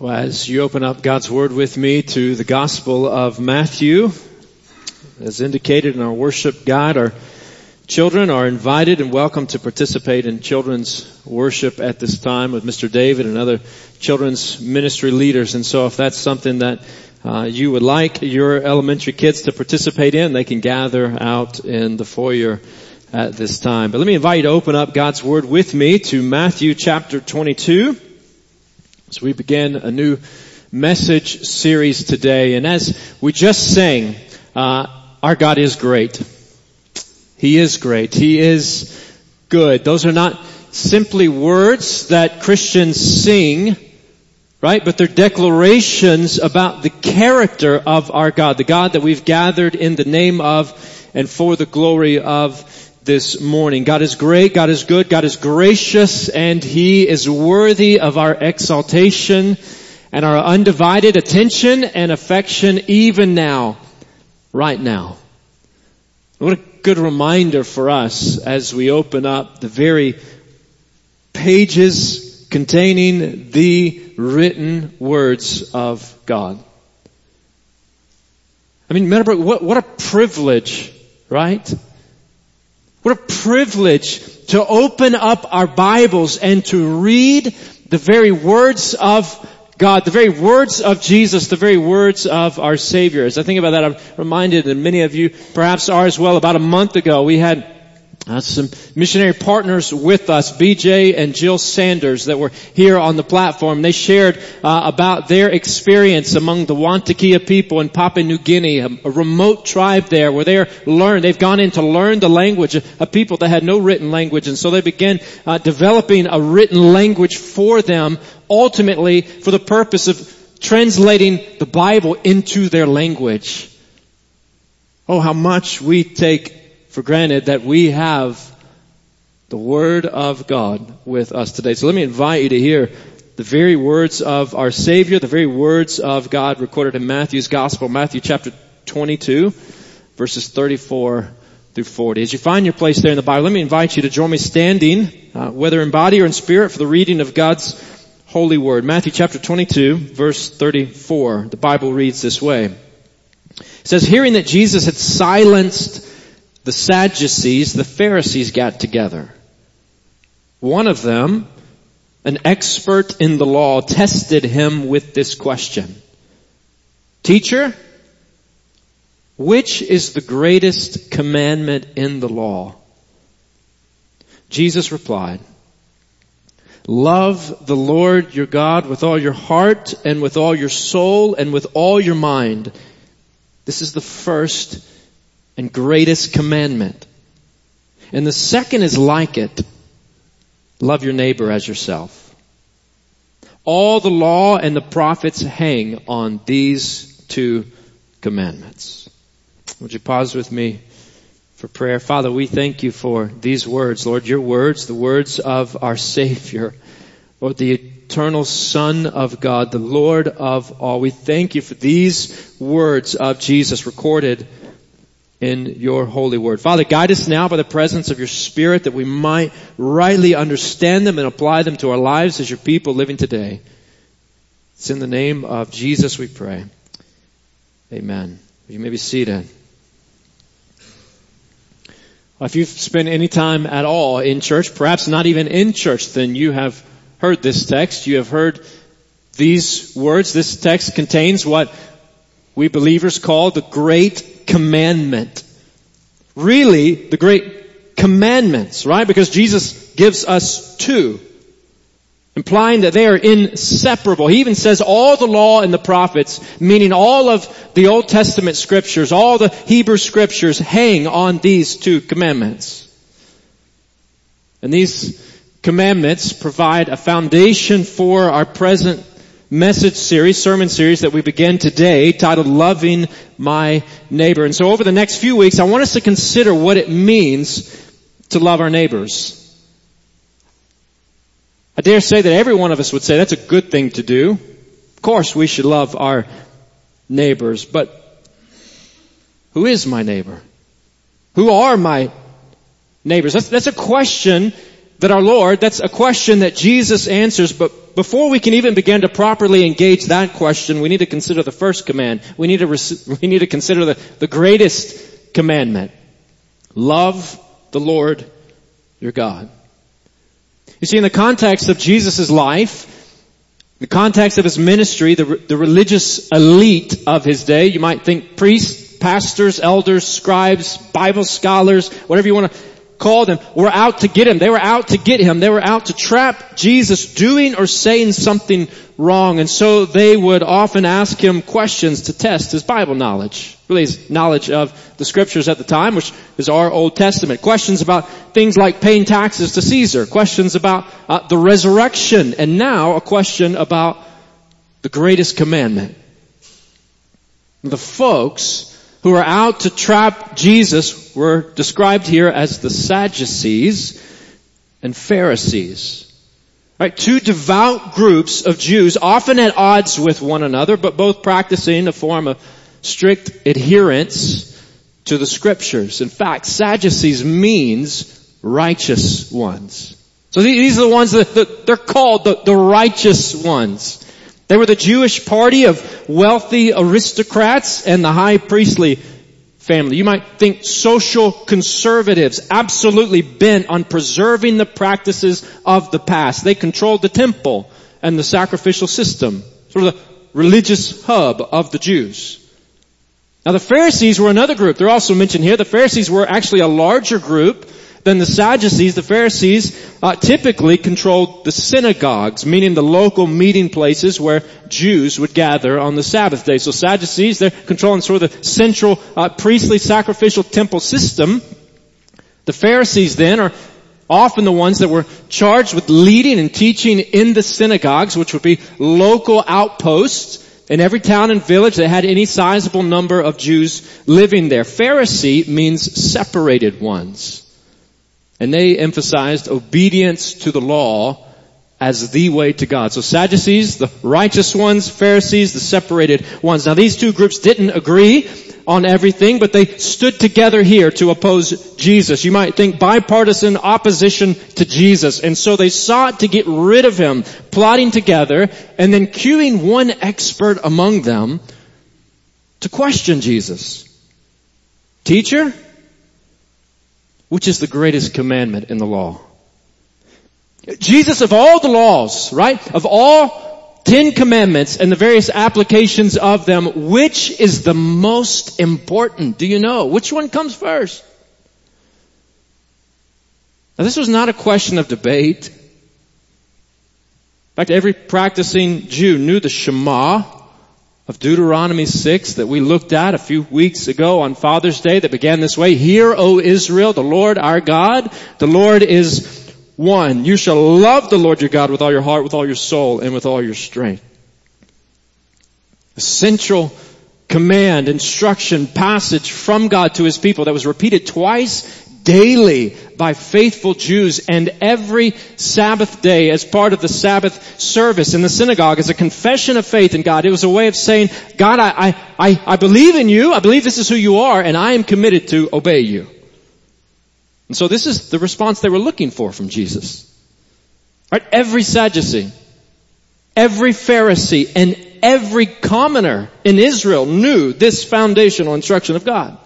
Well, as you open up God's Word with me to the Gospel of Matthew, as indicated in our worship guide, our children are invited and welcome to participate in children's worship at this time with Mr. David and other children's ministry leaders. And so if that's something that uh, you would like your elementary kids to participate in, they can gather out in the foyer at this time. But let me invite you to open up God's Word with me to Matthew chapter 22. So we begin a new message series today, and as we just sang, uh, our God is great. He is great. He is good. Those are not simply words that Christians sing, right? But they're declarations about the character of our God, the God that we've gathered in the name of and for the glory of this morning. God is great, God is good, God is gracious, and He is worthy of our exaltation and our undivided attention and affection even now, right now. What a good reminder for us as we open up the very pages containing the written words of God. I mean, remember, what, what a privilege, right? What a privilege to open up our Bibles and to read the very words of God, the very words of Jesus, the very words of our Savior. As I think about that, I'm reminded, and many of you perhaps are as well, about a month ago we had uh, some missionary partners with us, BJ and Jill Sanders, that were here on the platform. They shared uh, about their experience among the Wantakia people in Papua New Guinea, a, a remote tribe there, where they learned. They've gone in to learn the language of people that had no written language, and so they began uh, developing a written language for them, ultimately for the purpose of translating the Bible into their language. Oh, how much we take for granted that we have the Word of God with us today. So let me invite you to hear the very words of our Savior, the very words of God recorded in Matthew's Gospel, Matthew chapter 22, verses 34 through 40. As you find your place there in the Bible, let me invite you to join me standing, uh, whether in body or in spirit, for the reading of God's holy word. Matthew chapter 22, verse 34. The Bible reads this way. It says, hearing that Jesus had silenced the Sadducees, the Pharisees got together. One of them, an expert in the law, tested him with this question. Teacher, which is the greatest commandment in the law? Jesus replied, Love the Lord your God with all your heart and with all your soul and with all your mind. This is the first and greatest commandment. And the second is like it. Love your neighbor as yourself. All the law and the prophets hang on these two commandments. Would you pause with me for prayer? Father, we thank you for these words, Lord, your words, the words of our Savior, Lord, the eternal Son of God, the Lord of all. We thank you for these words of Jesus recorded in your holy word. Father, guide us now by the presence of your Spirit that we might rightly understand them and apply them to our lives as your people living today. It's in the name of Jesus we pray. Amen. You may be seated. If you've spent any time at all in church, perhaps not even in church, then you have heard this text. You have heard these words. This text contains what we believers call the great commandment. Really, the great commandments, right? Because Jesus gives us two. Implying that they are inseparable. He even says all the law and the prophets, meaning all of the Old Testament scriptures, all the Hebrew scriptures hang on these two commandments. And these commandments provide a foundation for our present message series, sermon series that we begin today titled Loving My Neighbor. And so over the next few weeks, I want us to consider what it means to love our neighbors. I dare say that every one of us would say that's a good thing to do. Of course we should love our neighbors, but who is my neighbor? Who are my neighbors? That's, that's a question that our Lord, that's a question that Jesus answers, but before we can even begin to properly engage that question, we need to consider the first command. We need to, we need to consider the, the greatest commandment. Love the Lord your God. You see, in the context of Jesus' life, the context of his ministry, the, the religious elite of his day, you might think priests, pastors, elders, scribes, Bible scholars, whatever you want to call him were out to get him. They were out to get him. They were out to trap Jesus doing or saying something wrong. And so they would often ask him questions to test his Bible knowledge. Really his knowledge of the scriptures at the time, which is our Old Testament. Questions about things like paying taxes to Caesar. Questions about uh, the resurrection. And now a question about the greatest commandment. The folks who are out to trap Jesus were described here as the Sadducees and Pharisees. Right, two devout groups of Jews, often at odds with one another, but both practicing a form of strict adherence to the scriptures. In fact, Sadducees means righteous ones. So these are the ones that, that they're called the, the righteous ones. They were the Jewish party of wealthy aristocrats and the high priestly family. You might think social conservatives absolutely bent on preserving the practices of the past. They controlled the temple and the sacrificial system, sort of the religious hub of the Jews. Now the Pharisees were another group. They're also mentioned here. The Pharisees were actually a larger group than the Sadducees, the Pharisees uh, typically controlled the synagogues, meaning the local meeting places where Jews would gather on the Sabbath day. So Sadducees, they're controlling sort of the central uh, priestly sacrificial temple system. The Pharisees then are often the ones that were charged with leading and teaching in the synagogues, which would be local outposts in every town and village that had any sizable number of Jews living there. Pharisee means separated ones. And they emphasized obedience to the law as the way to God. So Sadducees, the righteous ones, Pharisees, the separated ones. Now these two groups didn't agree on everything, but they stood together here to oppose Jesus. You might think bipartisan opposition to Jesus. And so they sought to get rid of him, plotting together, and then cueing one expert among them to question Jesus. Teacher, which is the greatest commandment in the law? Jesus of all the laws, right? Of all Ten Commandments and the various applications of them, which is the most important? Do you know? Which one comes first? Now this was not a question of debate. In fact, every practicing Jew knew the Shema, of Deuteronomy 6 that we looked at a few weeks ago on Father's Day that began this way. Hear, O Israel, the Lord our God, the Lord is one. You shall love the Lord your God with all your heart, with all your soul, and with all your strength. A central command, instruction, passage from God to His people that was repeated twice daily by faithful Jews and every Sabbath day as part of the Sabbath service in the synagogue as a confession of faith in God. It was a way of saying, God, I, I, I believe in you. I believe this is who you are and I am committed to obey you. And so this is the response they were looking for from Jesus. Right? Every Sadducee, every Pharisee, and every commoner in Israel knew this foundational instruction of God.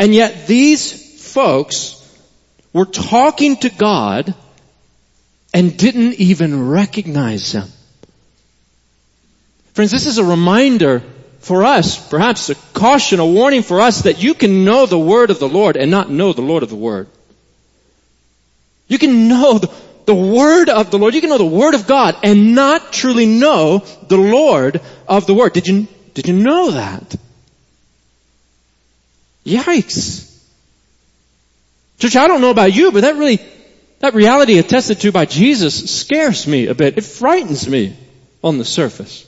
And yet these folks were talking to God and didn't even recognize Him. Friends, this is a reminder for us, perhaps a caution, a warning for us that you can know the Word of the Lord and not know the Lord of the Word. You can know the, the Word of the Lord, you can know the Word of God and not truly know the Lord of the Word. Did you, did you know that? Yikes. Church, I don't know about you, but that really, that reality attested to by Jesus scares me a bit. It frightens me on the surface.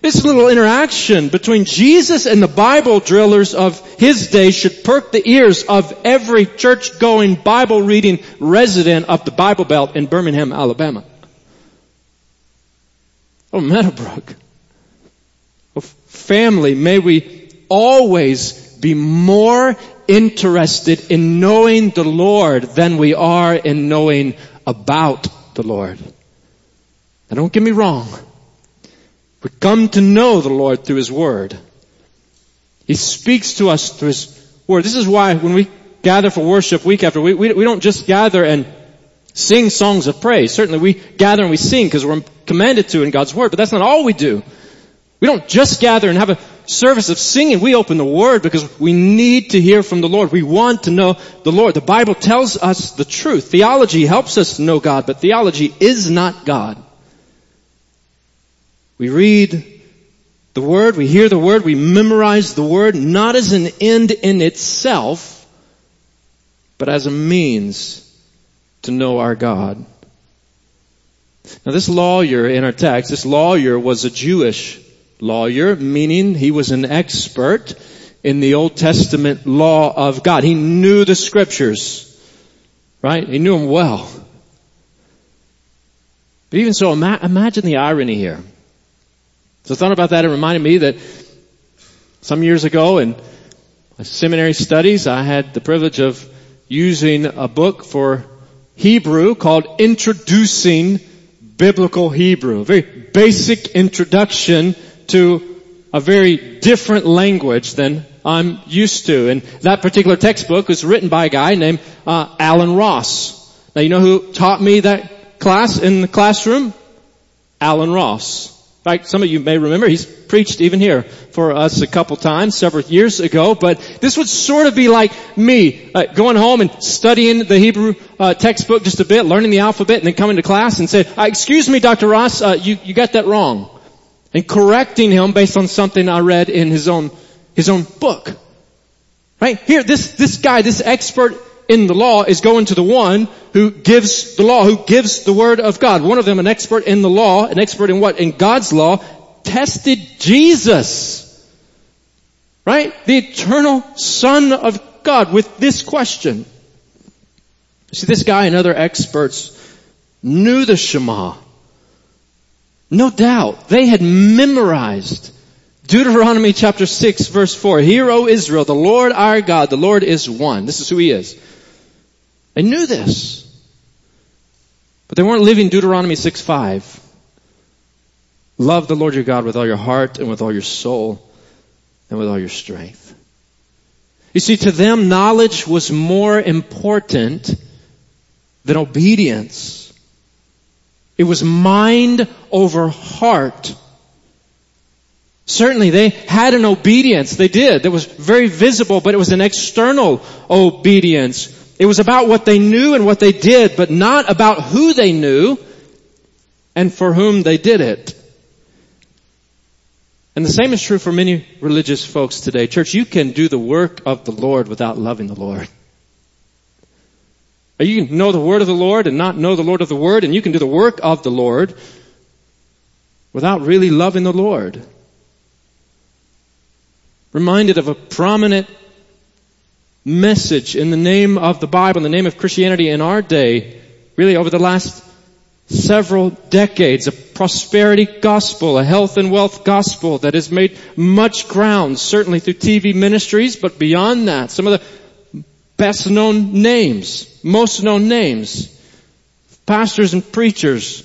This little interaction between Jesus and the Bible drillers of his day should perk the ears of every church-going, Bible-reading resident of the Bible Belt in Birmingham, Alabama. Oh, Meadowbrook. Oh, family, may we always be more interested in knowing the Lord than we are in knowing about the Lord. Now don't get me wrong. We come to know the Lord through His Word. He speaks to us through His Word. This is why when we gather for worship week after week, we, we don't just gather and sing songs of praise. Certainly we gather and we sing because we're commanded to in God's Word, but that's not all we do. We don't just gather and have a service of singing. We open the Word because we need to hear from the Lord. We want to know the Lord. The Bible tells us the truth. Theology helps us know God, but theology is not God. We read the Word, we hear the Word, we memorize the Word, not as an end in itself, but as a means to know our God. Now this lawyer in our text, this lawyer was a Jewish lawyer, meaning he was an expert in the Old Testament law of God. He knew the scriptures, right? He knew them well. But even so, imagine the irony here. So I thought about that. It reminded me that some years ago in seminary studies, I had the privilege of using a book for Hebrew called Introducing Biblical Hebrew. A very basic introduction to a very different language than I'm used to. And that particular textbook was written by a guy named uh, Allen Ross. Now you know who taught me that class in the classroom? Allen Ross In fact, some of you may remember he's preached even here for us a couple times, several years ago. But this would sort of be like me uh, going home and studying the Hebrew uh, textbook just a bit, learning the alphabet, and then coming to class and say, uh, "Excuse me, Dr. Ross, uh, you you got that wrong," and correcting him based on something I read in his own his own book. Right here, this this guy, this expert in the law is going to the one who gives the law, who gives the word of God. One of them, an expert in the law, an expert in what? In God's law, tested Jesus. Right? The eternal son of God with this question. See, this guy and other experts knew the Shema. No doubt. They had memorized Deuteronomy chapter 6 verse 4. Hear, O Israel, the Lord our God, the Lord is one. This is who He is. They knew this. But they weren't living Deuteronomy 6 5. Love the Lord your God with all your heart and with all your soul and with all your strength. You see, to them, knowledge was more important than obedience. It was mind over heart. Certainly they had an obedience. They did. That was very visible, but it was an external obedience. It was about what they knew and what they did, but not about who they knew and for whom they did it. And the same is true for many religious folks today. Church, you can do the work of the Lord without loving the Lord. You can know the word of the Lord and not know the Lord of the word, and you can do the work of the Lord without really loving the Lord. Reminded of a prominent message in the name of the Bible, in the name of Christianity in our day, really over the last several decades, a prosperity gospel, a health and wealth gospel that has made much ground, certainly through TV ministries, but beyond that, some of the best known names, most known names, pastors and preachers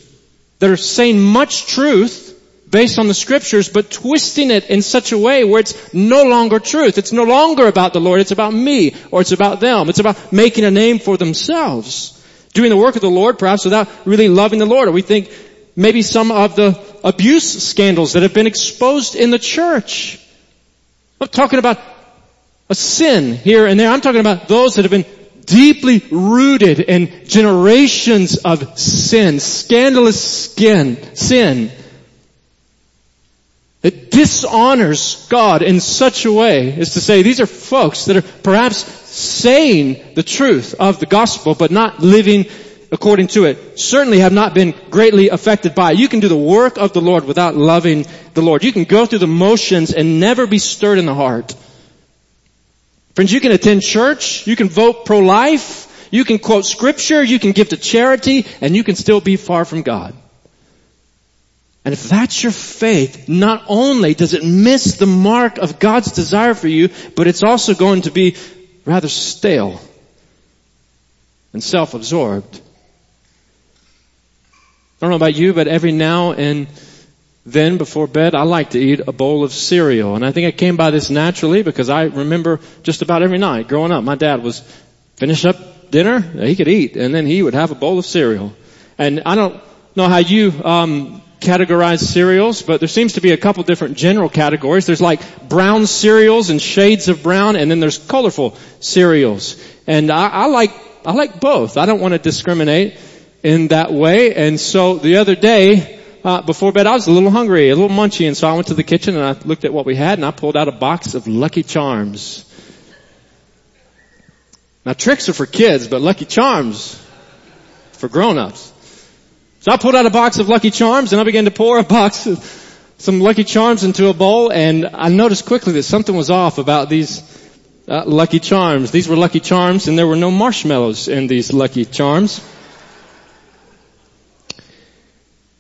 that are saying much truth based on the scriptures, but twisting it in such a way where it's no longer truth. It's no longer about the Lord. It's about me or it's about them. It's about making a name for themselves. Doing the work of the Lord perhaps without really loving the Lord. Or we think maybe some of the abuse scandals that have been exposed in the church. I'm talking about a sin here and there. I'm talking about those that have been deeply rooted in generations of sin, scandalous skin, sin that dishonors God in such a way as to say these are folks that are perhaps saying the truth of the gospel but not living according to it. Certainly have not been greatly affected by it. You can do the work of the Lord without loving the Lord. You can go through the motions and never be stirred in the heart. Friends, you can attend church, you can vote pro-life, you can quote scripture, you can give to charity, and you can still be far from God. And if that's your faith, not only does it miss the mark of God's desire for you, but it's also going to be rather stale and self-absorbed. I don't know about you, but every now and then before bed, I like to eat a bowl of cereal. And I think I came by this naturally because I remember just about every night growing up, my dad was finish up dinner, he could eat, and then he would have a bowl of cereal. And I don't know how you um, categorize cereals, but there seems to be a couple different general categories. There's like brown cereals and shades of brown, and then there's colorful cereals. And I, I like I like both. I don't want to discriminate in that way. And so the other day, uh, before bed, I was a little hungry, a little munchy, and so I went to the kitchen and I looked at what we had, and I pulled out a box of Lucky Charms. Now tricks are for kids, but Lucky Charms for grown-ups. So I pulled out a box of Lucky Charms and I began to pour a box of some Lucky Charms into a bowl, and I noticed quickly that something was off about these uh, Lucky Charms. These were Lucky Charms, and there were no marshmallows in these Lucky Charms.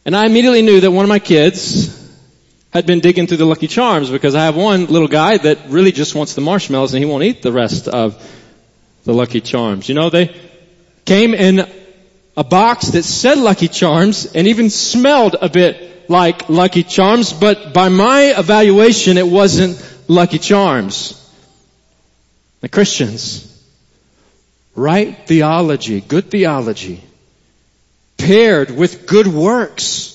And I immediately knew that one of my kids had been digging through the Lucky Charms because I have one little guy that really just wants the marshmallows and he won't eat the rest of the Lucky Charms. You know, they came in a box that said Lucky Charms and even smelled a bit like Lucky Charms, but by my evaluation, it wasn't Lucky Charms. The Christians, right theology, good theology, paired with good works,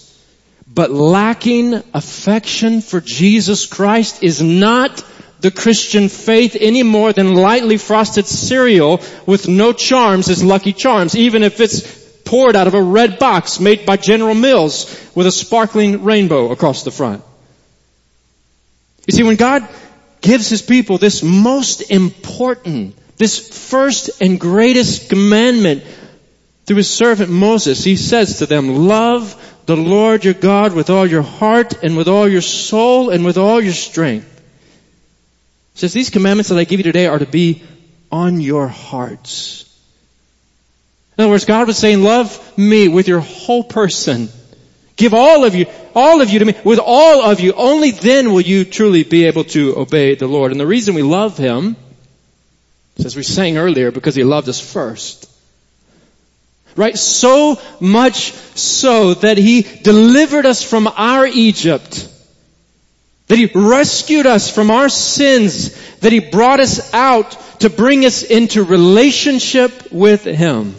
but lacking affection for Jesus Christ is not the Christian faith any more than lightly frosted cereal with no charms is Lucky Charms, even if it's poured out of a red box made by General Mills with a sparkling rainbow across the front. You see, when God gives His people this most important, this first and greatest commandment through His servant Moses, He says to them, love the Lord your God with all your heart and with all your soul and with all your strength. He says, these commandments that I give you today are to be on your hearts. In other words, God was saying, love me with your whole person. Give all of you, all of you to me, with all of you. Only then will you truly be able to obey the Lord. And the reason we love Him, as we sang earlier, because He loved us first. Right? So much so that He delivered us from our Egypt. That He rescued us from our sins. That He brought us out to bring us into relationship with Him.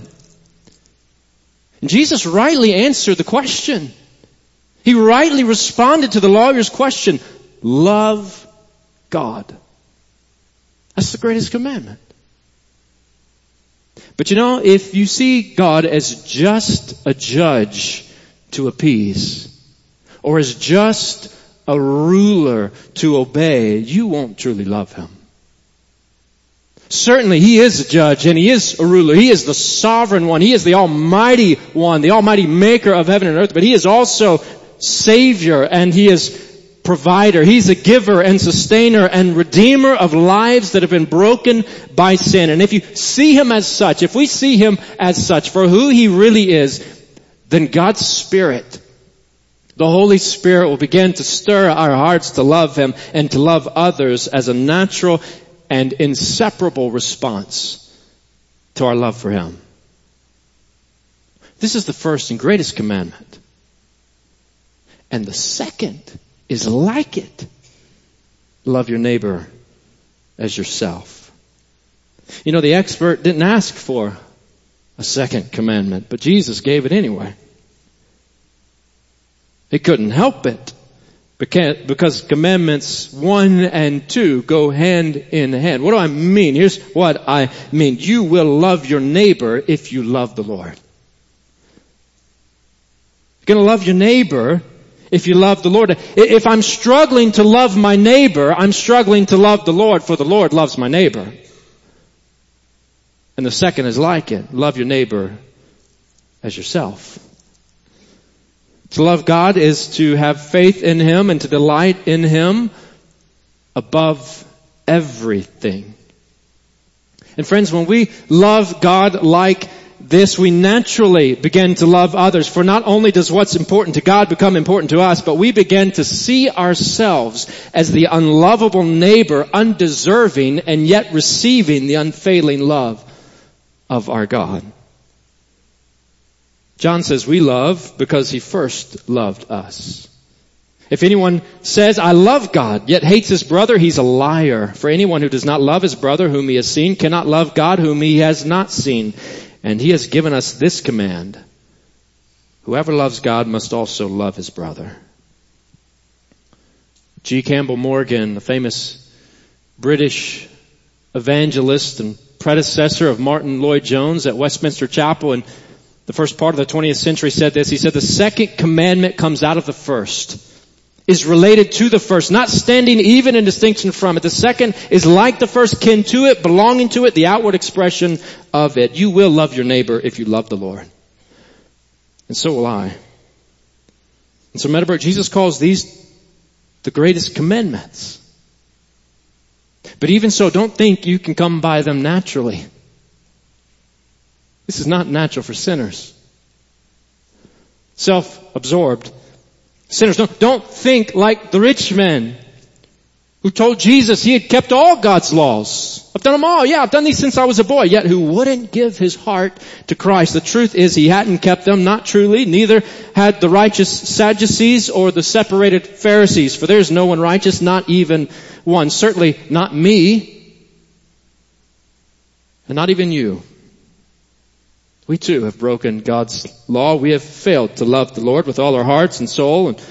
And Jesus rightly answered the question. He rightly responded to the lawyer's question. Love God. That's the greatest commandment. But you know, if you see God as just a judge to appease, or as just a ruler to obey, you won't truly love Him. Certainly He is a judge and He is a ruler. He is the sovereign one. He is the almighty one, the almighty maker of heaven and earth, but He is also Savior and He is provider. He's a giver and sustainer and redeemer of lives that have been broken by sin. And if you see Him as such, if we see Him as such for who He really is, then God's Spirit, the Holy Spirit will begin to stir our hearts to love Him and to love others as a natural and inseparable response to our love for Him. This is the first and greatest commandment. And the second is like it. Love your neighbor as yourself. You know, the expert didn't ask for a second commandment, but Jesus gave it anyway. He couldn't help it because commandments one and two go hand in hand. What do I mean? Here's what I mean. You will love your neighbor if you love the Lord. You're gonna love your neighbor if you love the Lord. If I'm struggling to love my neighbor, I'm struggling to love the Lord, for the Lord loves my neighbor. And the second is like it. Love your neighbor as yourself. To love God is to have faith in Him and to delight in Him above everything. And friends, when we love God like this, we naturally begin to love others. For not only does what's important to God become important to us, but we begin to see ourselves as the unlovable neighbor, undeserving and yet receiving the unfailing love of our God. John says we love because he first loved us. If anyone says, I love God, yet hates his brother, he's a liar. For anyone who does not love his brother whom he has seen cannot love God whom he has not seen. And he has given us this command. Whoever loves God must also love his brother. G. Campbell Morgan, the famous British evangelist and predecessor of Martyn Lloyd-Jones at Westminster Chapel in the first part of the 20th century said this. He said, the second commandment comes out of the first is related to the first, not standing even in distinction from it. The second is like the first, kin to it, belonging to it, the outward expression of it. You will love your neighbor if you love the Lord. And so will I. And so Meadowbrook, Jesus calls these the greatest commandments. But even so, don't think you can come by them naturally. This is not natural for sinners. Self-absorbed Sinners, don't, don't think like the rich man who told Jesus he had kept all God's laws. I've done them all. Yeah, I've done these since I was a boy. Yet who wouldn't give his heart to Christ. The truth is he hadn't kept them, not truly. Neither had the righteous Sadducees or the separated Pharisees. For there's no one righteous, not even one. Certainly not me. And not even you. We too have broken God's law. We have failed to love the Lord with all our hearts and soul and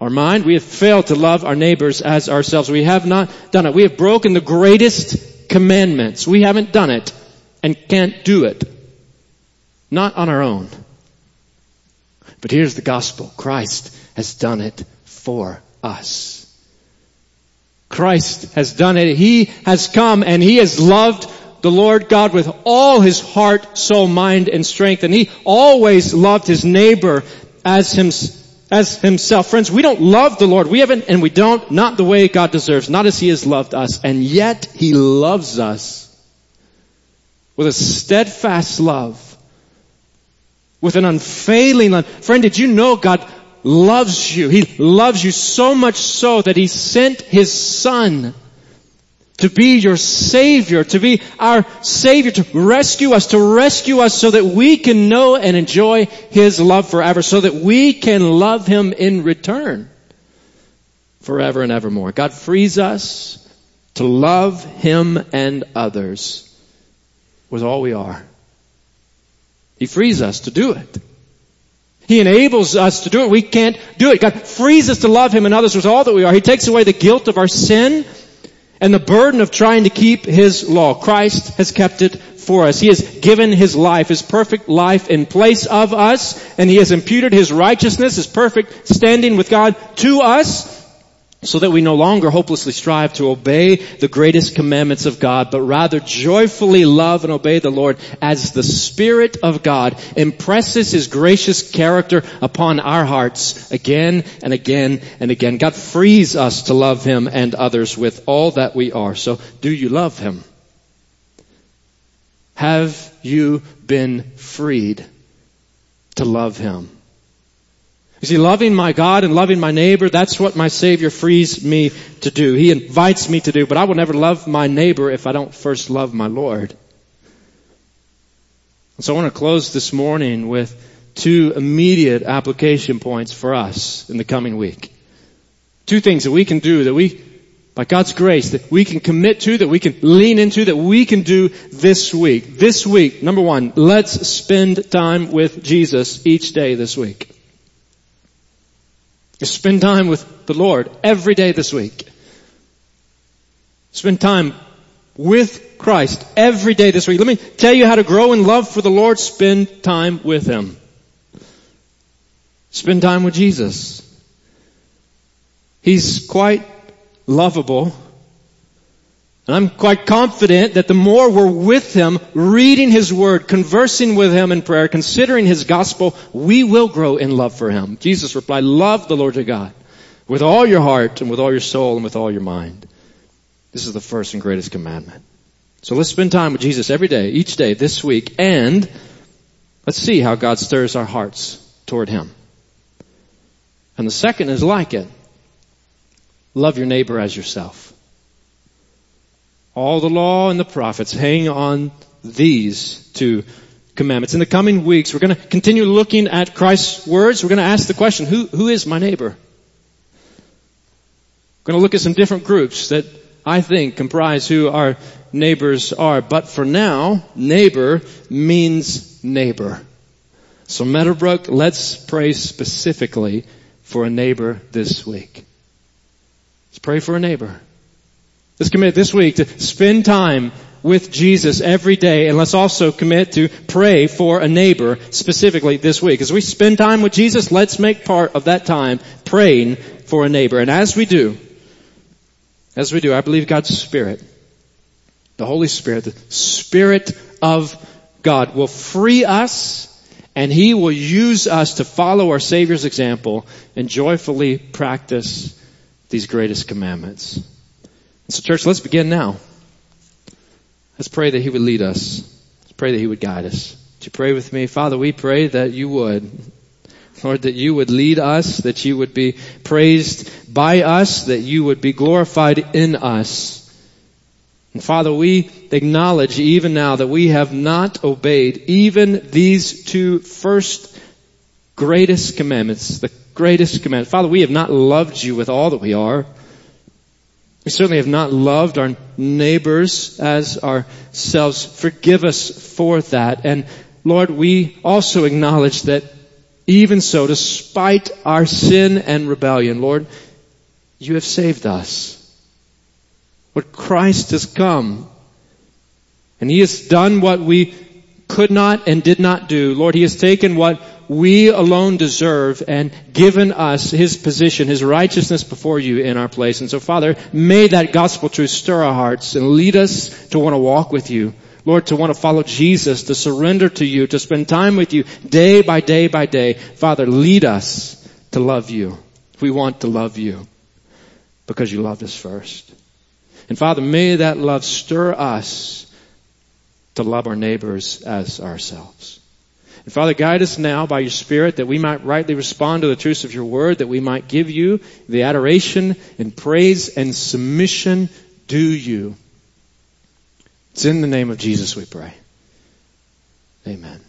our mind. We have failed to love our neighbors as ourselves. We have not done it. We have broken the greatest commandments. We haven't done it and can't do it. Not on our own. But here's the gospel. Christ has done it for us. Christ has done it. He has come and He has loved the Lord God with all his heart, soul, mind, and strength. And he always loved his neighbor as, him, as himself. Friends, we don't love the Lord. We haven't, and we don't, not the way God deserves, not as he has loved us. And yet he loves us with a steadfast love, with an unfailing love. Friend, did you know God loves you? He loves you so much so that he sent his son to be your Savior, to be our Savior, to rescue us, to rescue us so that we can know and enjoy His love forever, so that we can love Him in return forever and evermore. God frees us to love Him and others with all we are. He frees us to do it. He enables us to do it. We can't do it. God frees us to love Him and others with all that we are. He takes away the guilt of our sin and the burden of trying to keep His law. Christ has kept it for us. He has given His life, His perfect life in place of us, and He has imputed His righteousness, His perfect standing with God to us, so that we no longer hopelessly strive to obey the greatest commandments of God, but rather joyfully love and obey the Lord as the Spirit of God impresses His gracious character upon our hearts again and again and again. God frees us to love Him and others with all that we are. So do you love Him? Have you been freed to love Him? You see, loving my God and loving my neighbor, that's what my Savior frees me to do. He invites me to do, but I will never love my neighbor if I don't first love my Lord. So I want to close this morning with two immediate application points for us in the coming week. Two things that we can do that we, by God's grace, that we can commit to, that we can lean into, that we can do this week. This week, number one, let's spend time with Jesus each day this week. Spend time with the Lord every day this week. Spend time with Christ every day this week. Let me tell you how to grow in love for the Lord. Spend time with Him. Spend time with Jesus. He's quite lovable and I'm quite confident that the more we're with Him, reading His Word, conversing with Him in prayer, considering His gospel, we will grow in love for Him. Jesus replied, love the Lord your God with all your heart and with all your soul and with all your mind. This is the first and greatest commandment. So let's spend time with Jesus every day, each day, this week, and Let's see how God stirs our hearts toward Him. And the second is like it. Love your neighbor as yourself. All the law and the prophets hang on these two commandments. In the coming weeks, we're going to continue looking at Christ's words. We're going to ask the question, who, who is my neighbor? We're going to look at some different groups that I think comprise who our neighbors are. But for now, neighbor means neighbor. So Meadowbrook, let's pray specifically for a neighbor this week. Let's pray for a neighbor. Let's commit this week to spend time with Jesus every day and let's also commit to pray for a neighbor specifically this week. As we spend time with Jesus, let's make part of that time praying for a neighbor. And as we do, as we do, I believe God's Spirit, the Holy Spirit, the Spirit of God will free us and He will use us to follow our Savior's example and joyfully practice these greatest commandments. So church, let's begin now. Let's pray that He would lead us. Let's pray that He would guide us. You pray with me? Father, we pray that you would. Lord, that you would lead us, that you would be praised by us, that you would be glorified in us. And Father, we acknowledge even now that we have not obeyed even these two first greatest commandments, the greatest commandment. Father, we have not loved you with all that we are. We certainly have not loved our neighbors as ourselves. Forgive us for that. And Lord, we also acknowledge that even so, despite our sin and rebellion, Lord, you have saved us. Lord, Christ has come. And He has done what we could not and did not do. Lord, He has taken what we alone deserve and given us His position, His righteousness before you in our place. And so Father, may that gospel truth stir our hearts and lead us to want to walk with you. Lord, to want to follow Jesus, to surrender to you, to spend time with you day by day by day. Father, lead us to love you. We want to love you because you loved us first. And Father, may that love stir us to love our neighbors as ourselves. And Father, guide us now by your Spirit that we might rightly respond to the truths of your word, that we might give you the adoration and praise and submission due you. It's in the name of Jesus we pray. Amen.